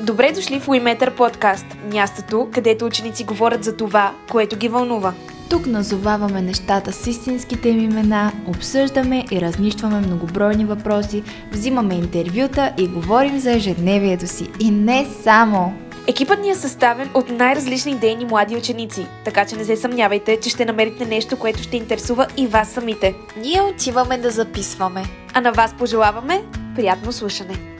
Добре дошли в Уиметър подкаст, мястото, където ученици говорят за това, което ги вълнува. Тук назоваваме нещата с истинските им имена, обсъждаме и разнищваме многобройни въпроси, взимаме интервюта и говорим за ежедневието си. И не само! Екипът ни е съставен от най-различни идейни млади ученици, така че не се съмнявайте, че ще намерите нещо, което ще интересува и вас самите. Ние отиваме да записваме. А на вас пожелаваме приятно слушане!